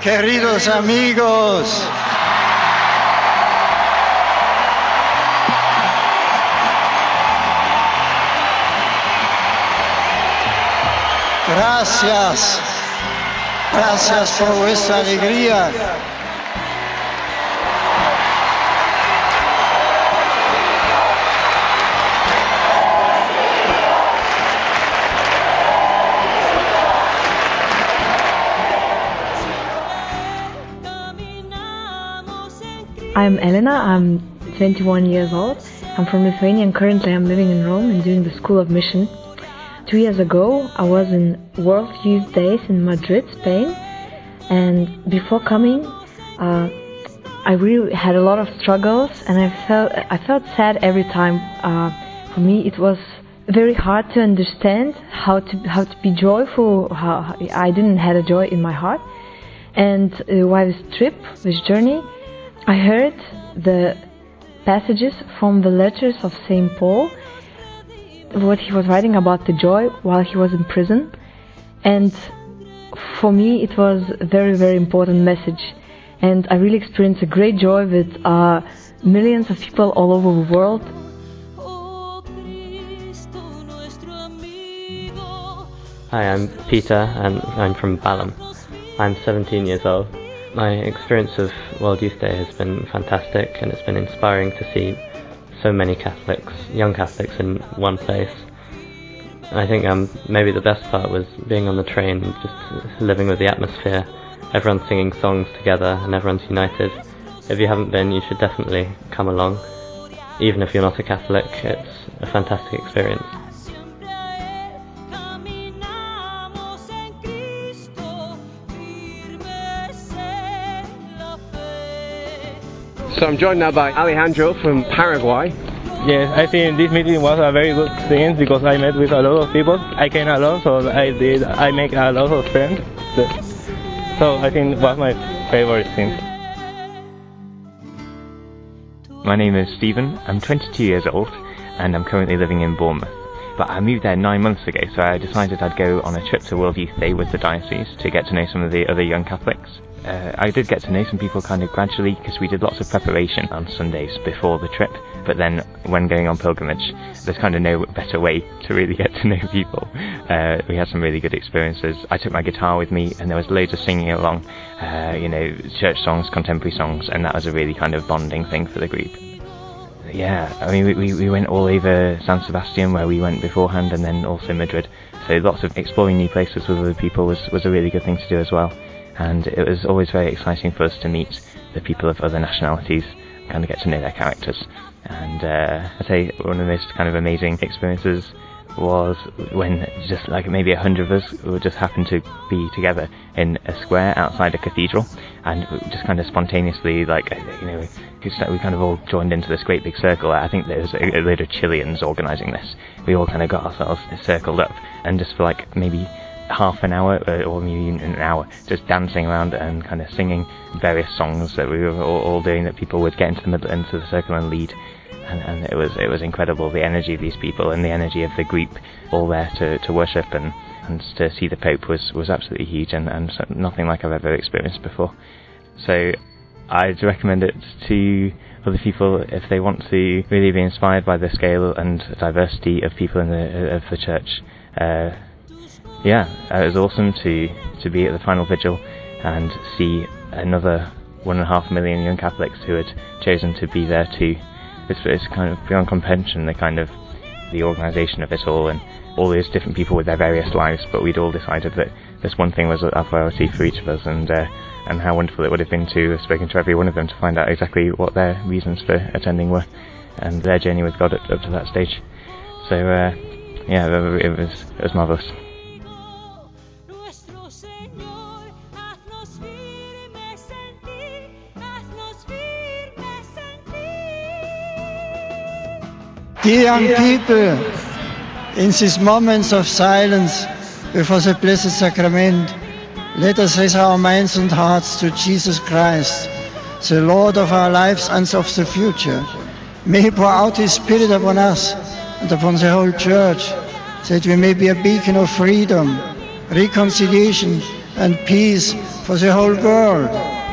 queridos amigos, gracias, gracias por vuestra alegría. I'm Elena, I'm 21 years old. I'm from Lithuania and currently I'm living in Rome and doing the School of Mission. Two years ago, I was in World Youth Days in Madrid, Spain, and before coming, uh, I really had a lot of struggles and I felt I felt sad every time. Uh, for me, it was very hard to understand how to how to be joyful. How I didn't have a joy in my heart, and uh, this trip, this journey, I heard the passages from the letters of St. Paul, what he was writing about the joy while he was in prison. And for me, it was a very, very important message. And I really experienced a great joy with uh, millions of people all over the world. Hi, I'm Peter and I'm from Balham. I'm 17 years old. My experience of World Youth Day has been fantastic and it's been inspiring to see so many Catholics, young Catholics in one place. I think um, maybe the best part was being on the train, just living with the atmosphere. Everyone's singing songs together and everyone's united. If you haven't been, you should definitely come along. Even if you're not a Catholic, it's a fantastic experience. So I'm joined now by Alejandro from Paraguay. Yes, I think this meeting was a very good thing because I met with a lot of people. I came alone, so I did. I make a lot of friends. So I think it was my favorite thing. My name is Stephen. I'm 22 years old, and I'm currently living in Bournemouth. But I moved there nine months ago, so I decided I'd go on a trip to World Youth Day with the diocese to get to know some of the other young Catholics uh, I did get to know some people kind of gradually because we did lots of preparation on Sundays before the trip. But then when going on pilgrimage, there's kind of no better way to really get to know people. Uh, we had some really good experiences. I took my guitar with me and there was loads of singing along, uh, you know, church songs, contemporary songs, and that was a really kind of bonding thing for the group. Yeah, I mean, we, we went all over San Sebastian where we went beforehand and then also Madrid. So lots of exploring new places with other people was, was a really good thing to do as well and it was always very exciting for us to meet the people of other nationalities, kind of get to know their characters. And uh, I'd say one of the most kind of amazing experiences was when just like maybe a hundred of us would just happen to be together in a square outside a cathedral and just kind of spontaneously like you know we kind of all joined into this great big circle I think there was a, a load of Chileans organising this we all kind of got ourselves circled up and just for like maybe half an hour uh, or maybe even an hour just dancing around and kind of singing various songs that we were all, all doing that people would get into the middle into the circle and lead. And, and, it was it was incredible the energy of these people and the energy of the group all there to, to worship and, and to see the Pope was, was absolutely huge and, and nothing like I've ever experienced before. So I'd recommend it to other people if they want to really be inspired by the scale and diversity of people in the of the church. Uh, yeah, uh, it was awesome to to be at the final vigil and see another one and a half million young Catholics who had chosen to be there too. It's, it's kind of beyond comprehension the kind of the organisation of it all and all these different people with their various lives, but we'd all decided that this one thing was a priority for each of us, and uh, and how wonderful it would have been to have spoken to every one of them to find out exactly what their reasons for attending were, and their journey with God up, up to that stage. So uh, yeah, it was it was Dear young people, in these moments of silence before the Blessed Sacrament, let us raise our minds and hearts to Jesus Christ, the Lord of our lives and of the future. May He pour out His Spirit upon us and upon the whole Church, that we may be a beacon of freedom, reconciliation, and peace for the whole world.